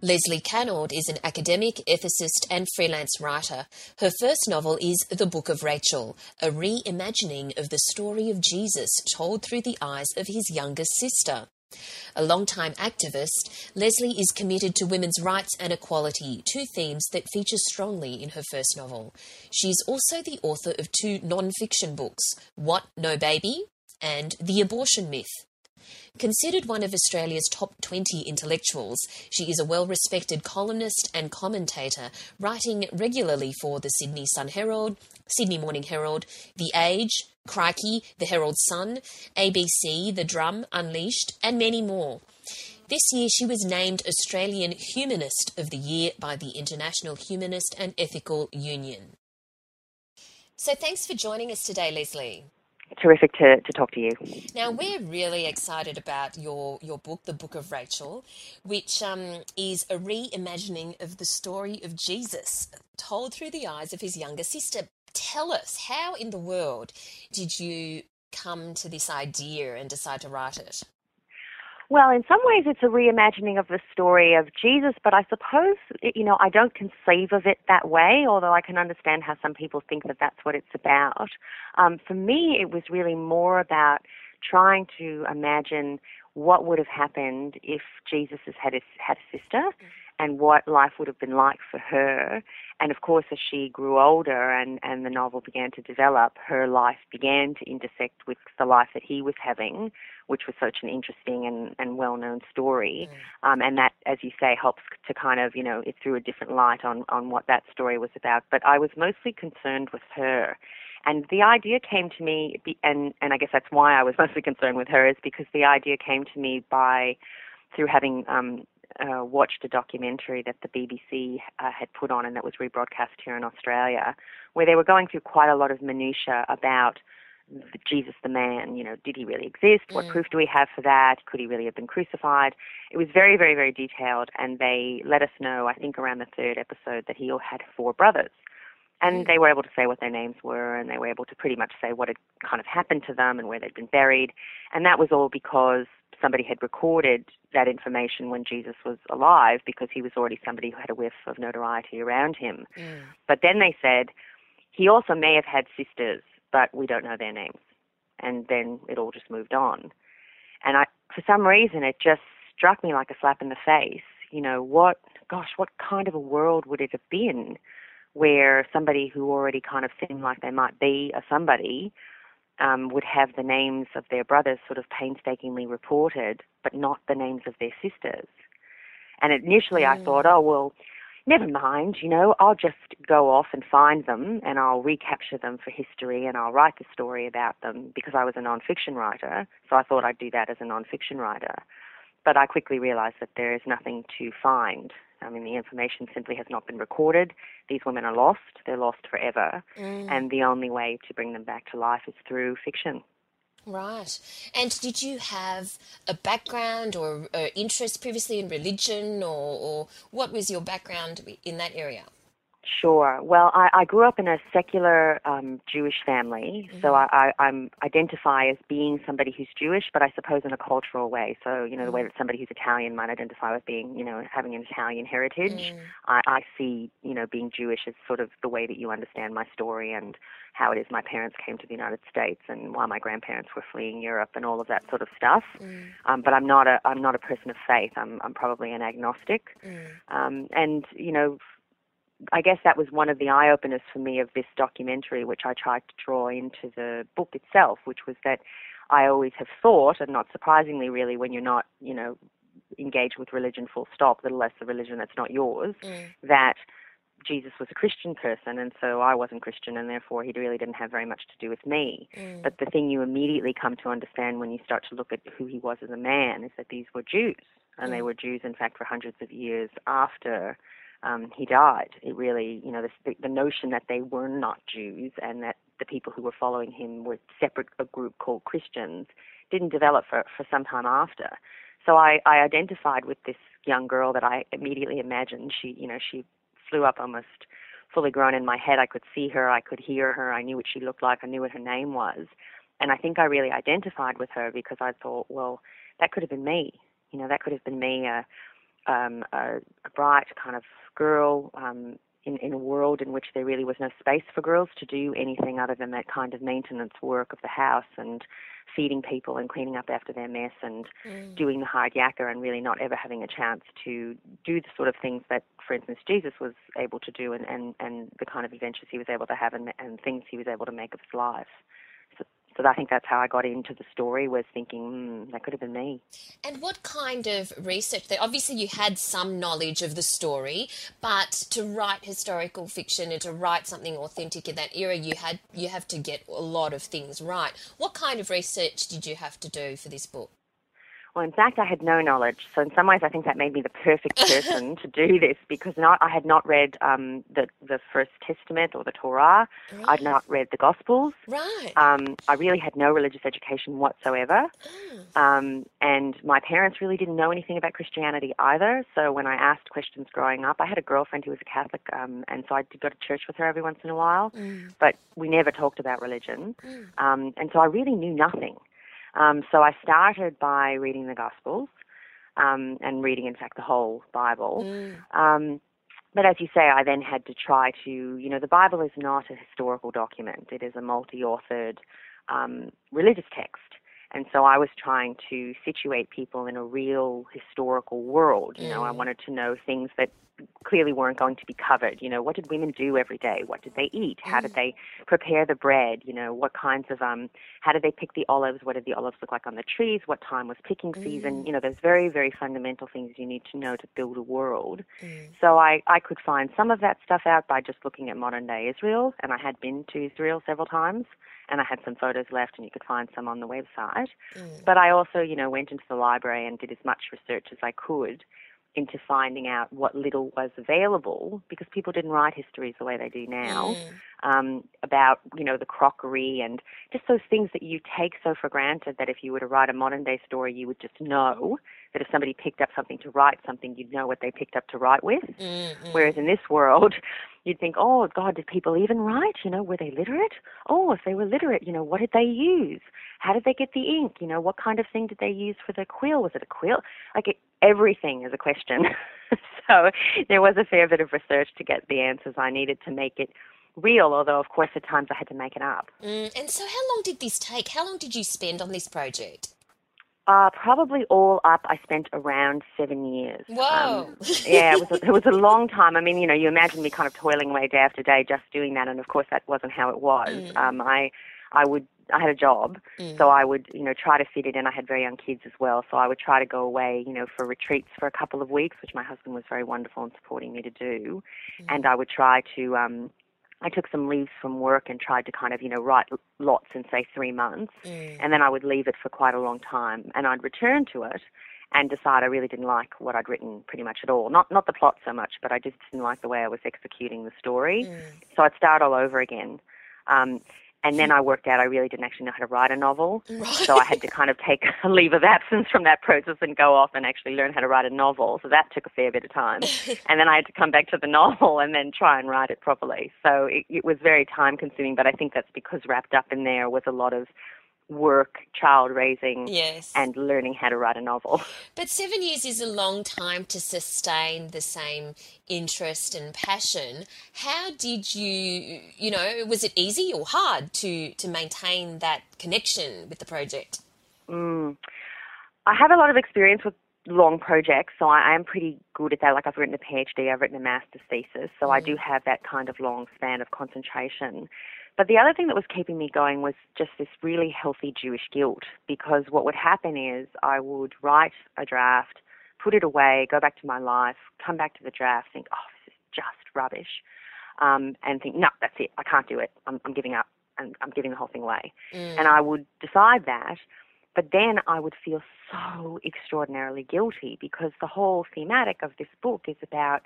Leslie Cannold is an academic, ethicist, and freelance writer. Her first novel is The Book of Rachel, a reimagining of the story of Jesus told through the eyes of his younger sister. A long-time activist, Leslie is committed to women's rights and equality, two themes that feature strongly in her first novel. She is also the author of two non-fiction books, What No Baby and The Abortion Myth. Considered one of Australia's top 20 intellectuals, she is a well respected columnist and commentator, writing regularly for the Sydney Sun Herald, Sydney Morning Herald, The Age, Crikey, The Herald Sun, ABC, The Drum, Unleashed, and many more. This year, she was named Australian Humanist of the Year by the International Humanist and Ethical Union. So, thanks for joining us today, Leslie terrific to, to talk to you. Now we're really excited about your your book, The Book of Rachel, which um, is a reimagining of the story of Jesus told through the eyes of his younger sister. Tell us, how in the world did you come to this idea and decide to write it? Well, in some ways, it's a reimagining of the story of Jesus, but I suppose, you know, I don't conceive of it that way, although I can understand how some people think that that's what it's about. Um, for me, it was really more about trying to imagine what would have happened if Jesus had a, had a sister. Mm-hmm and what life would have been like for her. And of course, as she grew older and, and the novel began to develop, her life began to intersect with the life that he was having, which was such an interesting and, and well known story. Mm. Um, and that, as you say, helps to kind of, you know, it threw a different light on, on what that story was about. But I was mostly concerned with her. And the idea came to me, and, and I guess that's why I was mostly concerned with her, is because the idea came to me by through having um, uh, watched a documentary that the BBC uh, had put on and that was rebroadcast here in Australia, where they were going through quite a lot of minutiae about Jesus the man. You know, did he really exist? What mm. proof do we have for that? Could he really have been crucified? It was very, very, very detailed, and they let us know, I think, around the third episode, that he had four brothers. And mm. they were able to say what their names were, and they were able to pretty much say what had kind of happened to them and where they'd been buried. And that was all because somebody had recorded that information when Jesus was alive because he was already somebody who had a whiff of notoriety around him. Mm. But then they said he also may have had sisters, but we don't know their names. And then it all just moved on. And I, for some reason, it just struck me like a slap in the face. You know, what, gosh, what kind of a world would it have been where somebody who already kind of seemed like they might be a somebody um, would have the names of their brothers sort of painstakingly reported, but not the names of their sisters. And initially mm. I thought, oh, well, never mind, you know, I'll just go off and find them and I'll recapture them for history and I'll write the story about them because I was a non-fiction writer. So I thought I'd do that as a non-fiction writer. But I quickly realized that there is nothing to find. I mean, the information simply has not been recorded. These women are lost. They're lost forever. Mm. And the only way to bring them back to life is through fiction. Right. And did you have a background or, or interest previously in religion, or, or what was your background in that area? Sure. Well, I, I grew up in a secular um, Jewish family, mm-hmm. so I, I I'm identify as being somebody who's Jewish, but I suppose in a cultural way. So you know, the way mm-hmm. that somebody who's Italian might identify with being, you know, having an Italian heritage. Mm. I, I see, you know, being Jewish as sort of the way that you understand my story and how it is my parents came to the United States and why my grandparents were fleeing Europe and all of that sort of stuff. Mm. Um, but I'm not a I'm not a person of faith. I'm I'm probably an agnostic. Mm. Um, and you know I guess that was one of the eye openers for me of this documentary, which I tried to draw into the book itself, which was that I always have thought, and not surprisingly, really, when you're not, you know, engaged with religion full stop, little less the religion that's not yours, mm. that Jesus was a Christian person, and so I wasn't Christian, and therefore he really didn't have very much to do with me. Mm. But the thing you immediately come to understand when you start to look at who he was as a man is that these were Jews, and mm. they were Jews, in fact, for hundreds of years after um, he died. It really, you know, the, the notion that they were not Jews and that the people who were following him were separate a group called Christians didn't develop for, for some time after. So I, I identified with this young girl that I immediately imagined. She, you know, she flew up almost fully grown in my head. I could see her, I could hear her, I knew what she looked like, I knew what her name was. And I think I really identified with her because I thought, well, that could have been me. You know, that could have been me, a, um, a, a bright kind of girl um, in, in a world in which there really was no space for girls to do anything other than that kind of maintenance work of the house and feeding people and cleaning up after their mess and mm. doing the hard yakka and really not ever having a chance to do the sort of things that, for instance, Jesus was able to do and, and, and the kind of adventures he was able to have and, and things he was able to make of his life. So I think that's how I got into the story was thinking mm, that could have been me. And what kind of research there? Obviously, you had some knowledge of the story, but to write historical fiction and to write something authentic in that era, you had you have to get a lot of things right. What kind of research did you have to do for this book? Well, in fact, I had no knowledge. So in some ways, I think that made me the perfect person to do this because not, I had not read um, the the First Testament or the Torah. Right. I'd not read the Gospels. Right. Um, I really had no religious education whatsoever, oh. um, and my parents really didn't know anything about Christianity either. So when I asked questions growing up, I had a girlfriend who was a Catholic, um, and so I did go to church with her every once in a while. Mm. But we never talked about religion, mm. Um, and so I really knew nothing. Um, so I started by reading the Gospels um, and reading, in fact, the whole Bible. Mm. Um, but as you say, I then had to try to, you know, the Bible is not a historical document. It is a multi-authored um, religious text. And so I was trying to situate people in a real historical world. You know, I mm. wanted to know things that clearly weren't going to be covered. You know, what did women do every day? What did they eat? How did mm. they prepare the bread? You know, what kinds of um how did they pick the olives? What did the olives look like on the trees? What time was picking season? Mm. You know, there's very, very fundamental things you need to know to build a world. Mm. So I, I could find some of that stuff out by just looking at modern day Israel and I had been to Israel several times and I had some photos left and you could find some on the website. Mm. But I also, you know, went into the library and did as much research as I could into finding out what little was available because people didn't write histories the way they do now mm. um, about you know the crockery and just those things that you take so for granted that if you were to write a modern day story you would just know that if somebody picked up something to write something you'd know what they picked up to write with mm-hmm. whereas in this world you'd think oh god did people even write you know were they literate oh if they were literate you know what did they use how did they get the ink you know what kind of thing did they use for the quill was it a quill like it, everything is a question. so there was a fair bit of research to get the answers I needed to make it real, although of course at times I had to make it up. Mm, and so how long did this take? How long did you spend on this project? Uh, probably all up, I spent around seven years. Whoa! Um, yeah, it was, a, it was a long time. I mean, you know, you imagine me kind of toiling away day after day just doing that, and of course that wasn't how it was. Mm. Um, I, I would I had a job, mm. so I would, you know, try to fit it in. I had very young kids as well, so I would try to go away, you know, for retreats for a couple of weeks, which my husband was very wonderful in supporting me to do. Mm. And I would try to, um, I took some leaves from work and tried to kind of, you know, write lots in say three months, mm. and then I would leave it for quite a long time, and I'd return to it and decide I really didn't like what I'd written pretty much at all. Not not the plot so much, but I just didn't like the way I was executing the story. Mm. So I'd start all over again. Um, and then I worked out I really didn't actually know how to write a novel. Right. So I had to kind of take a leave of absence from that process and go off and actually learn how to write a novel. So that took a fair bit of time. and then I had to come back to the novel and then try and write it properly. So it, it was very time consuming, but I think that's because wrapped up in there was a lot of work, child raising, yes. and learning how to write a novel. But seven years is a long time to sustain the same interest and passion. How did you, you know, was it easy or hard to, to maintain that connection with the project? Mm. I have a lot of experience with long projects, so I am pretty good at that. Like I've written a PhD, I've written a master's thesis, so mm. I do have that kind of long span of concentration. But the other thing that was keeping me going was just this really healthy Jewish guilt because what would happen is I would write a draft, put it away, go back to my life, come back to the draft, think, oh, this is just rubbish, um, and think, no, that's it, I can't do it, I'm, I'm giving up, and I'm giving the whole thing away. Mm. And I would decide that, but then I would feel so extraordinarily guilty because the whole thematic of this book is about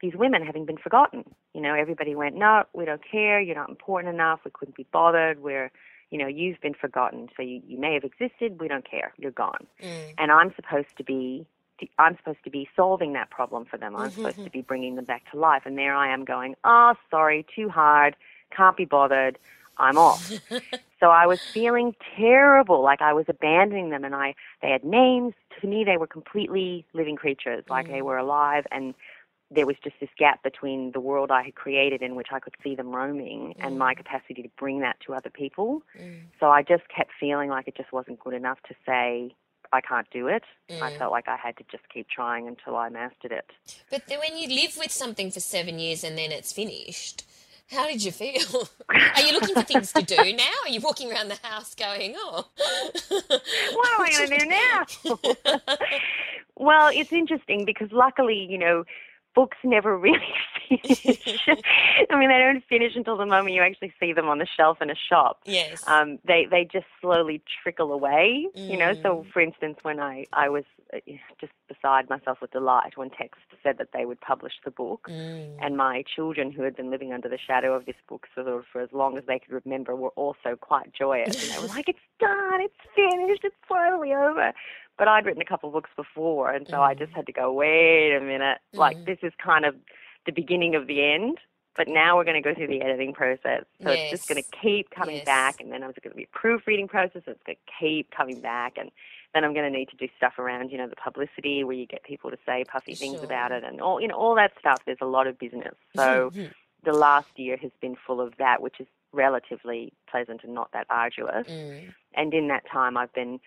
these women having been forgotten. You know, everybody went, no, we don't care, you're not important enough, we couldn't be bothered, we're, you know, you've been forgotten, so you, you may have existed, we don't care, you're gone. Mm. And I'm supposed to be, I'm supposed to be solving that problem for them. I'm supposed to be bringing them back to life. And there I am going, oh, sorry, too hard, can't be bothered, I'm off. so I was feeling terrible, like I was abandoning them, and I they had names. To me, they were completely living creatures, like they Mm. were alive, and there was just this gap between the world I had created in which I could see them roaming and my capacity to bring that to other people. Mm. So I just kept feeling like it just wasn't good enough to say I can't do it. I Mm. felt like I had to just keep trying until I mastered it. But then when you live with something for seven years and then it's finished, how did you feel? Are you looking for things to do now? Are you walking around the house going, oh? what am I going to do now? well, it's interesting because luckily, you know, books never really finish. I mean, they don't finish until the moment you actually see them on the shelf in a shop. yes. Um, they they just slowly trickle away, you know. So, Mm. for instance, when I I was uh, just beside myself with delight when Text said that they would publish the book, Mm. and my children who had been living under the shadow of this book sort of for as long as they could remember were also quite joyous and they were like it's done it's finished it's finally over but i'd written a couple of books before and so i just had to go wait a minute like Mm. this is kind of the beginning of the end but now we're going to go through the editing process so it's just going to keep coming Yes. back and then there's going to be a proofreading process and it's going to keep coming back and then I'm going to need to do stuff around, you know, the publicity where you get people to say puffy things about it and all, you know, all that stuff. There's a lot of business. So the last year has been full of that, which is relatively pleasant and not that arduous. Mm. And in that time, I've been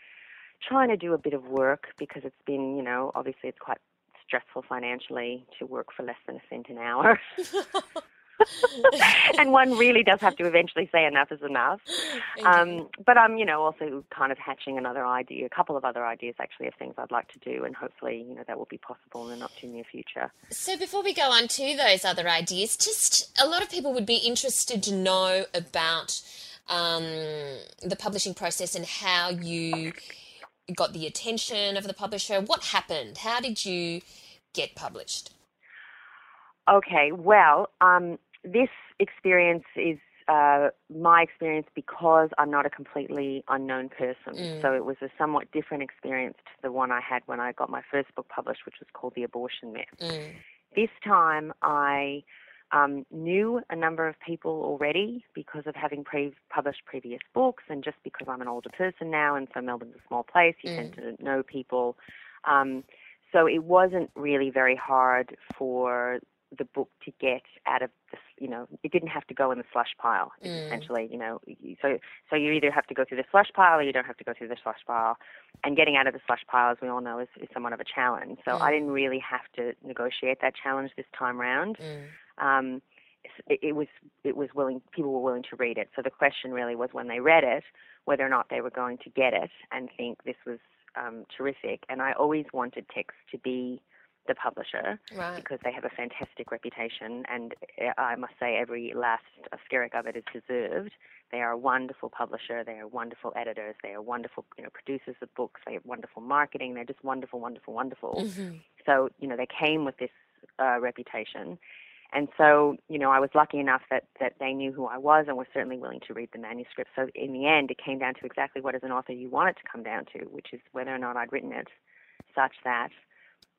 trying to do a bit of work because it's been, you know, obviously it's quite stressful financially to work for less than a cent an hour. and one really does have to eventually say enough is enough. Um, but I'm, you know, also kind of hatching another idea, a couple of other ideas actually of things I'd like to do, and hopefully, you know, that will be possible in the not too near future. So before we go on to those other ideas, just a lot of people would be interested to know about um, the publishing process and how you got the attention of the publisher. What happened? How did you get published? Okay, well, um, this experience is uh, my experience because I'm not a completely unknown person. Mm. So it was a somewhat different experience to the one I had when I got my first book published, which was called The Abortion Myth. Mm. This time I um, knew a number of people already because of having pre- published previous books and just because I'm an older person now and so Melbourne's a small place, you tend to know people. Um, so it wasn't really very hard for the book to get out of the, you know, it didn't have to go in the slush pile. Mm. Essentially, you know, so so you either have to go through the slush pile or you don't have to go through the slush pile. And getting out of the slush pile, as we all know, is, is somewhat of a challenge. So I Mm. didn't really have to negotiate that challenge this time round. Mm. Um, it, it was it was willing people were willing to read it. So the question really was when they read it, whether or not they were going to get it and think this was um, terrific. And I always wanted Text to be the publisher Right. because they have a fantastic reputation, and I must say every last skerrick of it is deserved. They are a wonderful publisher. They are wonderful editors. They are wonderful, you know, producers of books. They have wonderful marketing. They're just wonderful, wonderful, wonderful. Mhm. So you know, they came with this uh, reputation, and so you know, I was lucky enough that that they knew who I was and were certainly willing to read the manuscript. So in the end, it came down to exactly what as an author you want it to come down to, which is whether or not I'd written it such that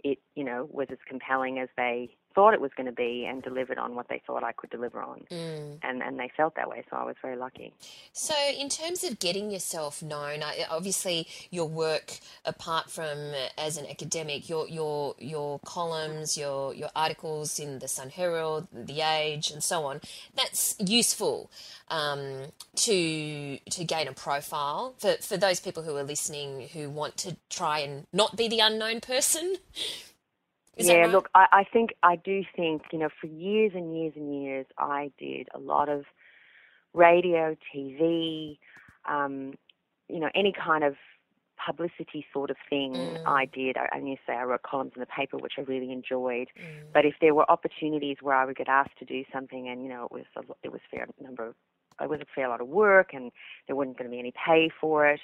it, you know, was as compelling as they thought it was going to be and delivered on what they thought I could deliver on. Mm. And and they felt that way, so I was very lucky. So, in terms of getting yourself known, obviously your work, apart from uh, as an academic, your your your columns, your your articles in the Sun Herald, the Age, and so on, that's useful um, to to gain a profile for for those people who are listening who want to try and not be the unknown person. Is yeah, right? look, I, I think I do think you know for years and years and years I did a lot of radio, TV, um, you know, any kind of publicity sort of thing Mm. I did. I, I to say I wrote columns in the paper, which I really enjoyed. Mm. But if there were opportunities where I would get asked to do something, and you know, it was a, it was a fair number of, it was a fair lot of work, and there wasn't going to be any pay for it.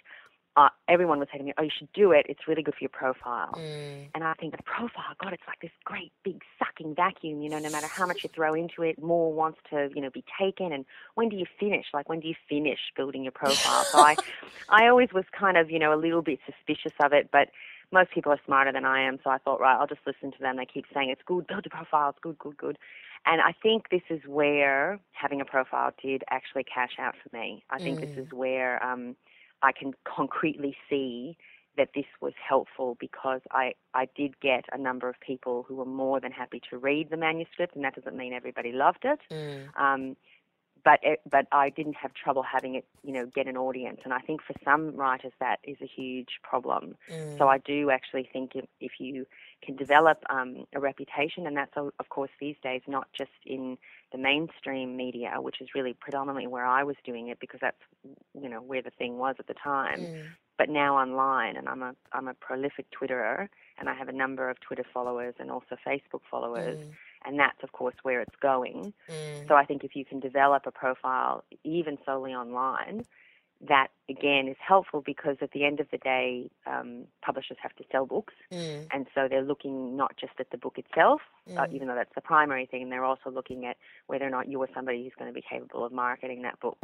Uh, everyone was to me, "Oh, you should do it. It's really good for your profile." Mm. And I think the profile, God, it's like this great big sucking vacuum. You know, no matter how much you throw into it, more wants to, you know, be taken. And when do you finish? Like, when do you finish building your profile? So I, I always was kind of, you know, a little bit suspicious of it, but most people are smarter than I am. So I thought, right, I'll just listen to them. They keep saying it's good, build a profile, it's good, good, good. And I think this is where having a profile did actually cash out for me. I think this is where um, I can concretely see that this was helpful because I, I did get a number of people who were more than happy to read the manuscript, and that doesn't mean everybody loved it. Mm. Um, but it, but I didn't have trouble having it, you know, get an audience, and I think for some writers that is a huge problem. Mm. So I do actually think if, if you can develop um, a reputation, and that's of course these days not just in the mainstream media, which is really predominantly where I was doing it because that's you know where the thing was at the time Mm. but now online and I'm a I'm a prolific Twitterer and I have a number of Twitter followers and also Facebook followers Mm. And that's of course where it's going. Mm. So I think if you can develop a profile even solely online, that again is helpful because at the end of the day, um, publishers have to sell books Mm. and so they're looking not just at the book itself, uh, Mm. even though that's the primary thing, they're also looking at whether or not you are somebody who's going to be capable of marketing that book.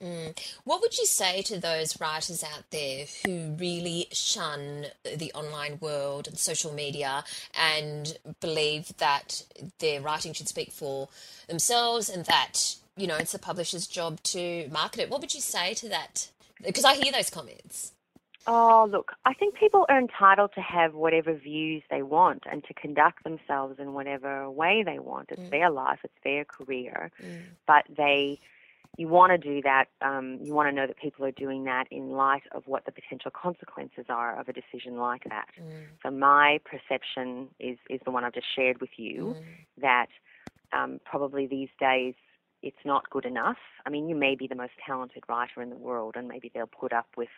Mm. What would you say to those writers out there who really shun the online world and social media and believe that their writing should speak for themselves and that, you know, it's the publisher's job to market it? What would you say to that? Because I hear those comments. Oh, look, I think people are entitled to have whatever views they want and to conduct themselves in whatever way they want. It's Mm. their life, it's their career, Mm. but they, you want to do that, um, you want to know that people are doing that in light of what the potential consequences are of a decision like that. Mm. So my perception is, is the one I've just shared with you, Mm. that um, probably these days it's not good enough. I mean, you may be the most talented writer in the world, and maybe they'll put up with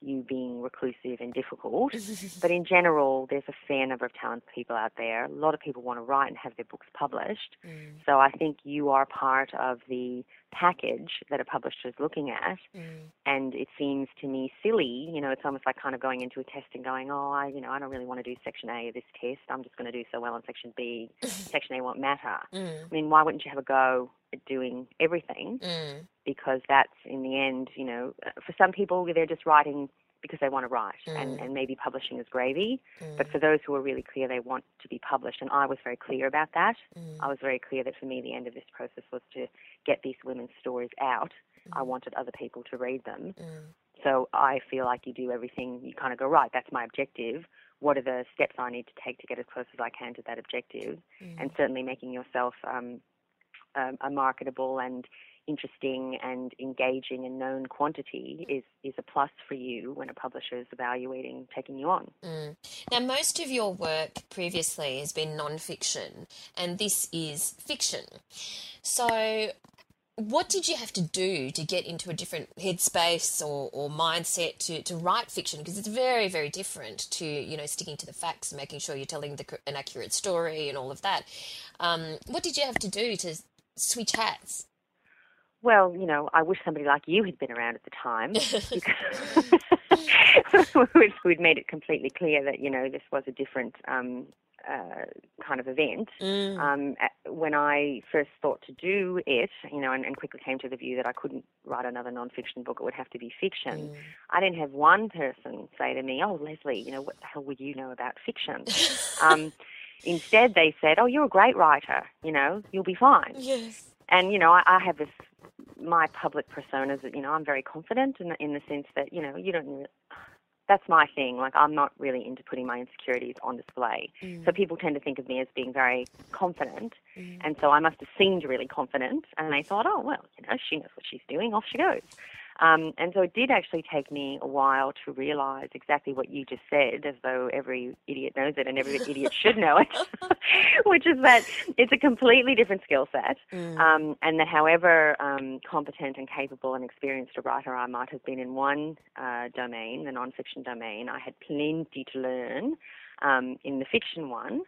you being reclusive and difficult. but in general, there's a fair number of talented people out there. A lot of people want to write and have their books published. Mm. So I think you are part of the package that a publisher is looking at. Mm. And it seems to me silly, you know, it's almost like kind of going into a test and going, oh, I, you know, I don't really want to do section A of this test. I'm just going to do so well on section B. section A won't matter. Mm. I mean, why wouldn't you have a go doing everything? Mm. Because that's, in the end, you know, uh, for some people, they're just writing because they want to write, and, Mm. and maybe publishing is gravy. Mm. But for those who are really clear, they want to be published, and I was very clear about that. Mm. I was very clear that for me, the end of this process was to get these women's stories out. I wanted other people to read them. Mm. So I feel like you do everything, you kind of go, right, that's my objective. What are the steps I need to take to get as close as I can to that objective? Mm. And certainly making yourself um, um, a marketable and interesting and engaging and known quantity is, is a plus for you when a publisher is evaluating taking you on. Mm. Now, most of your work previously has been non-fiction, and this is fiction. So, what did you have to do to get into a different headspace or, or mindset to, to write fiction? Because it's very, very different to you know sticking to the facts and making sure you're telling the, an accurate story and all of that. Um, what did you have to do to switch hats? Well, you know, I wish somebody like you had been around at the time we'd made it completely clear that, you know, this was a different um, uh, kind of event. Mm. Um, when I first thought to do it, you know, and, and quickly came to the view that I couldn't write another non-fiction book, it would have to be fiction. Mm. I didn't have one person say to me, "Oh, Leslie, you know, what the hell would you know about fiction?" um, instead, they said, "Oh, you're a great writer. You know, you'll be fine." Yes. And you know, I, I have this. My public persona is that you know I'm very confident in the, in the sense that you know you don't. That's my thing. Like I'm not really into putting my insecurities on display. Mm. So people tend to think of me as being very confident, Mm. and so I must have seemed really confident. And they thought, oh well, you know, she knows what she's doing. Off she goes. Um, and so it did actually take me a while to realize exactly what you just said, as though every idiot knows it and every idiot should know it, which is that it's a completely different skill set, mm. um, and that however um, competent and capable and experienced a writer I might have been in one uh, domain, the nonfiction domain, I had plenty to learn um, in the fiction one,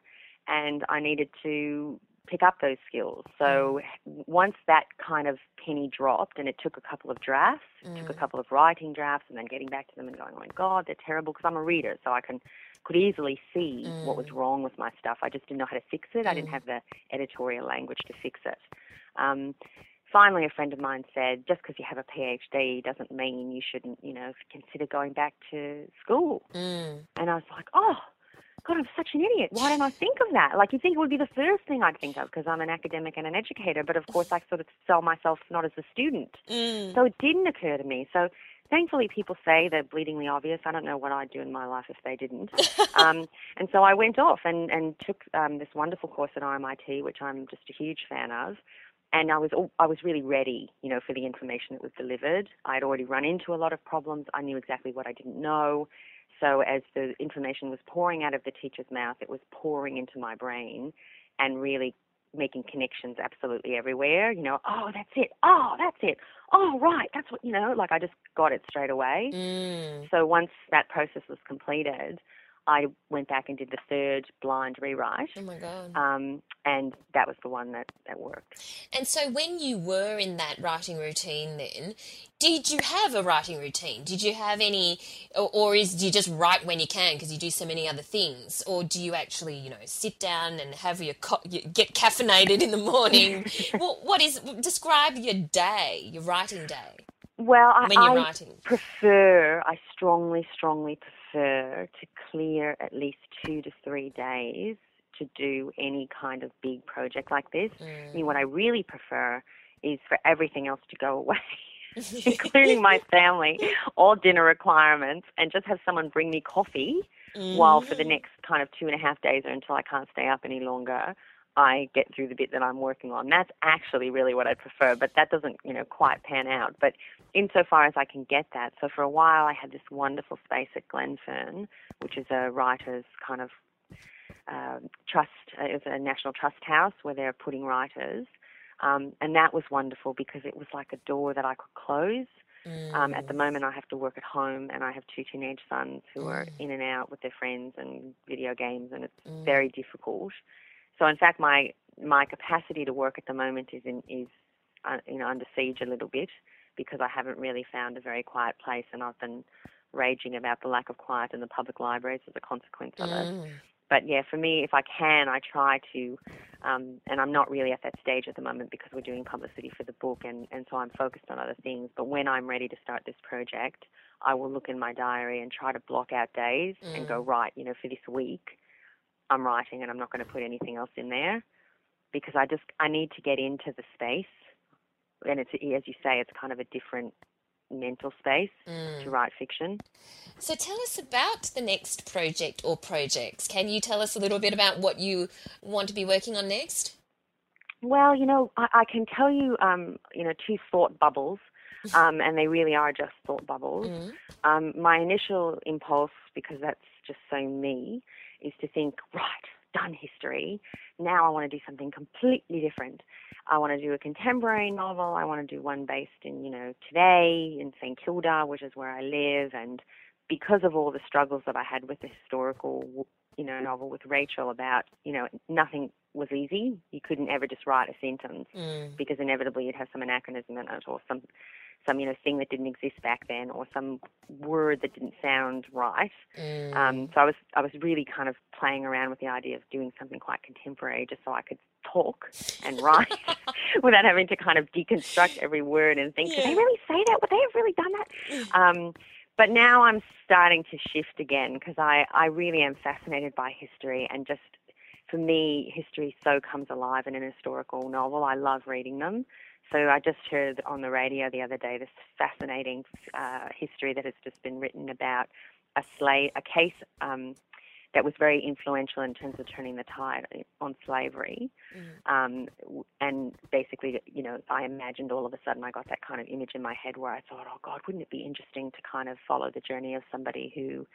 and I needed to pick up those skills. So mm. once that kind of penny dropped, and it took a couple of drafts, mm. took a mm. couple of writing drafts, and then getting back to them and going, "Oh my God, they're terrible," because I'm a reader, so I can could easily see mm. what was mm. wrong with my stuff. I just didn't know how to fix it. I didn't have the editorial language to fix it. Um, finally, a friend of mine said, "Just because you have a PhD doesn't mean you shouldn't, you know, consider going back to school." And I was like, "Oh." God, I'm such an idiot. Why didn't I think of that? Like, you'd think it would be the first thing I'd think of because I'm an academic and an educator, but of course, I sort of sell myself not as a student. Mm. So it didn't occur to me. So thankfully, people say they're bleedingly obvious. I don't know what I'd do in my life if they didn't. um, and so I went off and, and took um, this wonderful course at RMIT, which I'm just a huge fan of. And I was I was really ready, you know, for the information that was delivered. I'd already run into a lot of problems. I knew exactly what I didn't know so as the information was pouring out of the teacher's mouth, it was pouring into my brain and really making connections absolutely everywhere. You know, oh, that's it. Oh, that's it. Oh, right. That's what, you know, like I just got it straight away. Mm. So once that process was completed, I went back and did the third blind rewrite. Oh my god! Um, and that was the one that that worked. And so, when you were in that writing routine, then did you have a writing routine? Did you have any, or, or is do you just write when you can because you do so many other things, or do you actually, you know, sit down and have your, co- get caffeinated in the morning? what, what is describe your day, your writing day? Well, I, I prefer, I strongly, strongly prefer to clear at least two to three days to do any kind of big project like this. Mm. I mean, what I really prefer is for everything else to go away. including my family, all dinner requirements, and just have someone bring me coffee mm. while for the mm. next kind of two and a half days or until I can't stay up any longer, I get through the bit that I'm working on. That's actually really what I prefer, but that doesn't, you know, quite pan out. But insofar as I can get that, so for a while I had this wonderful space at Glenfern, which is a writers' kind of uh, trust. Uh, it was a national trust house where they're putting writers, um, and that was wonderful because it was like a door that I could close. Mm. Um, at the mm. moment, I have to work at home, and I have two teenage sons who mm. are in and out with their friends and video games, and it's mm. very difficult. So in fact, my my capacity to work at the moment is in, is uh, you know under siege a little bit because I haven't really found a very quiet place, and I've been raging about the lack of quiet in the public libraries as a consequence of mm. it. But yeah, for me, if I can, I try to, um, and I'm not really at that stage at the moment because we're doing publicity for the book, and, and so I'm focused on other things. But when I'm ready to start this project, I will look in my diary and try to block out days mm. and go, mm. right, you know, for this week, I'm writing and I'm not going to put anything else in there because I just I need to get into the space and it's as you say it's kind of a different mental space mm. to write fiction. So tell us about the next project or projects. Can you tell us a little bit about what you want to be working on next? Well, you know, I, I can tell you, um, you know, two thought bubbles, um, and they really are just thought bubbles. Mm. Um, my initial impulse, because that's just so me, is to think, right, done history. Now I want to do something completely different. I want to do a contemporary novel. I want to do one based in, you know, today in St. Kilda, which is where I live. And because of all the struggles that I had with the historical, you know, novel with Rachel about, you know, nothing was easy. You couldn't ever just write a sentence mm. because inevitably you'd have some anachronism in it or some some you know thing that didn't exist back then or some word that didn't sound right. Mm. Um, so I was I was really kind of playing around with the idea of doing something quite contemporary just so I could talk and write without having to kind of deconstruct every word and think, yeah. did they really say that? Would they have really done that? Um, but now I'm starting to shift again because I, I really am fascinated by history and just for me, history so comes alive in an historical novel. I love reading them. So I just heard on the radio the other day this fascinating uh, history that has just been written about a slave, a case um, that was very influential in terms of turning the tide on slavery. Mm. Um, and basically, you know, I imagined all of a sudden I got that kind of image in my head where I thought, oh God, wouldn't it be interesting to kind of follow the journey of somebody who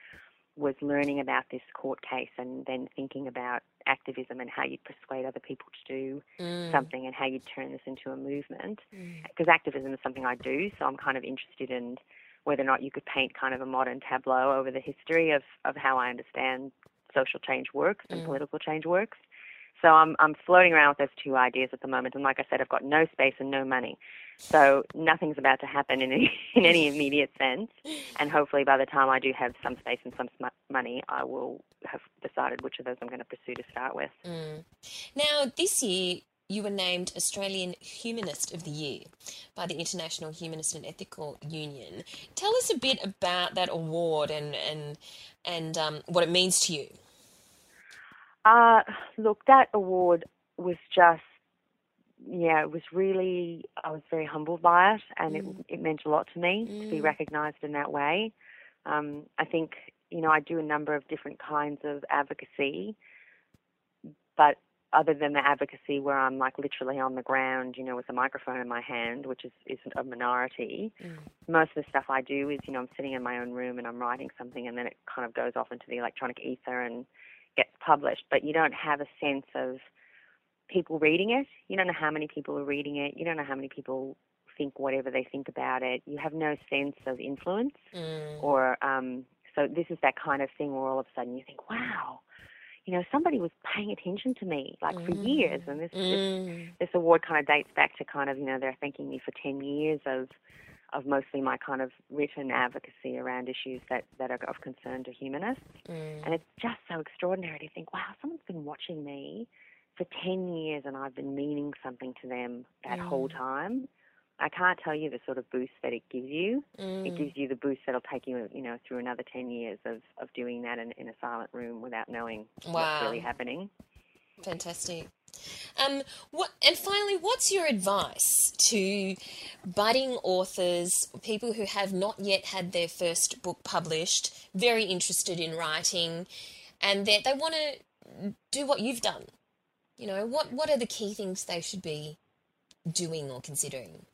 was learning about this court case and then thinking about activism and how you'd persuade other people to do mm. something and how you'd turn this into a movement. Because mm. activism is something I do, so I'm kind of interested in whether or not you could paint kind of a modern tableau over the history of, of how I understand social change works and mm. political change works. So I'm I'm floating around with those two ideas at the moment, and like I said, I've got no space and no money, so nothing's about to happen in any, in any immediate sense. And hopefully, by the time I do have some space and some money, I will have decided which of those I'm going to pursue to start with. Mm. Now, this year you were named Australian Humanist of the Year by the International Humanist and Ethical Union. Tell us a bit about that award and and and um, what it means to you. Uh, look, that award was just yeah, it was really I was very humbled by it, and mm. it it meant a lot to me mm. to be mm. recognised in that way. Um, I think you know I do a number of different kinds of advocacy, but other than the advocacy where I'm like literally on the ground, you know, with a microphone in my hand, which is is a minority. Mm. Most of the stuff I do is, you know, I'm sitting in my own room and I'm writing something, and then it kind of goes off into the electronic ether and gets published. But you don't have a sense of people reading it. You don't know how many people are reading it. You don't know how many people think whatever they think about it. You have no sense of influence, mm. or um, so this is that kind of thing where all of a sudden you think, wow you know, somebody was paying attention to me like mm. for years, and this, mm. this this award kind of dates back to kind of you know they're thanking me for ten years of of mostly my kind of written advocacy around issues that that are of concern to humanists, mm. and it's just so extraordinary to think, wow, someone's been watching me for ten years, and I've been meaning something to them that whole mm. time. I can't tell you the sort of boost that it gives you. Mm. It gives you the boost that'll take you, you know, through another ten years of, of doing that in, in a silent room without knowing wow. what's really happening. Fantastic. Um, what and finally, what's your advice to budding authors, people who have not yet had their first book published, very interested in writing, and that they want to do what you've done? You know, what what are the key things they should be doing or considering?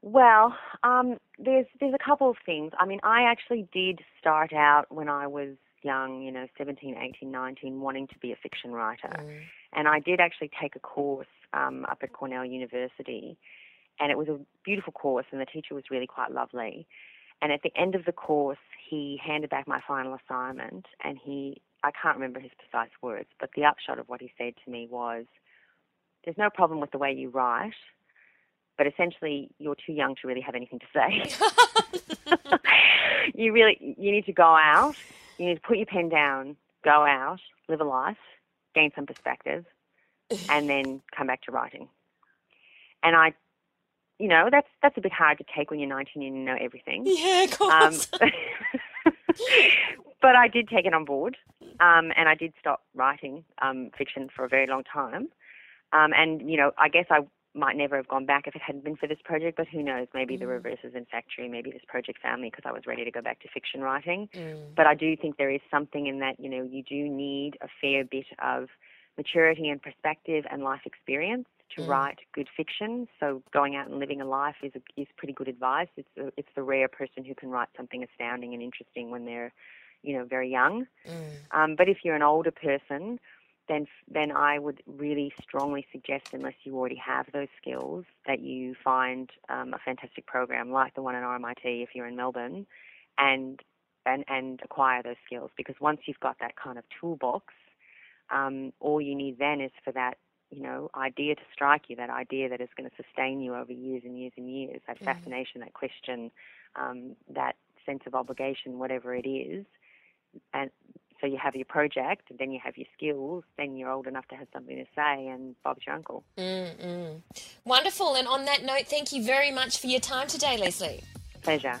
Well, um, there's there's a couple of things. I mean, I actually did start out when I was young, you know, 17, 18, 19, wanting to be a fiction writer. Mm. And I did actually take a course um, up at Cornell University, and it was a beautiful course, and the teacher was really quite lovely. And at the end of the course, he handed back my final assignment, and he, I can't remember his precise words, but the upshot of what he said to me was, There's no problem with the way you write but essentially you're too young to really have anything to say. you really you need to go out, you need to put your pen down, go out, live a life, gain some perspective, and then come back to writing. And I you know, that's that's a bit hard to take when you're 19 and you know everything. Yeah, of course. Um, but I did take it on board, um, and I did stop writing um, fiction for a very long time. Um, and you know, I guess I might never have gone back if it hadn't been for this project, but who knows? Maybe mm. the reverse is in fact true. Maybe this project found me because I was ready to go back to fiction writing. Mm. But I do think there is something in that, you know, you do need a fair bit of maturity and perspective and life experience to mm. write good fiction. So going out and living a life is a, is pretty good advice. It's a, it's the rare person who can write something astounding and interesting when they're, you know, very young. Mm. Um, but if you're an older person, then then I would really strongly suggest, unless you already have those skills, that you find um, a fantastic program like the one at RMIT if you're in Melbourne, and and and acquire those skills. Because once you've got that kind of toolbox, um, all you need then is for that you know idea to strike you, that idea that is going to sustain you over years and years and years, that mm. fascination, that question, um, that sense of obligation, whatever it is, and so you have your project, and then you have your skills, then you're old enough to have something to say, and Bob's your uncle. Mm-mm. Wonderful. And on that note, thank you very much for your time today, Leslie. Pleasure.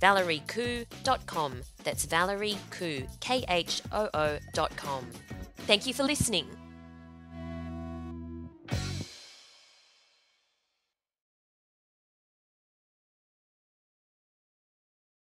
www.valeriekhoo.com. That's Valerie Khoo, K H O O.com. Thank you for listening.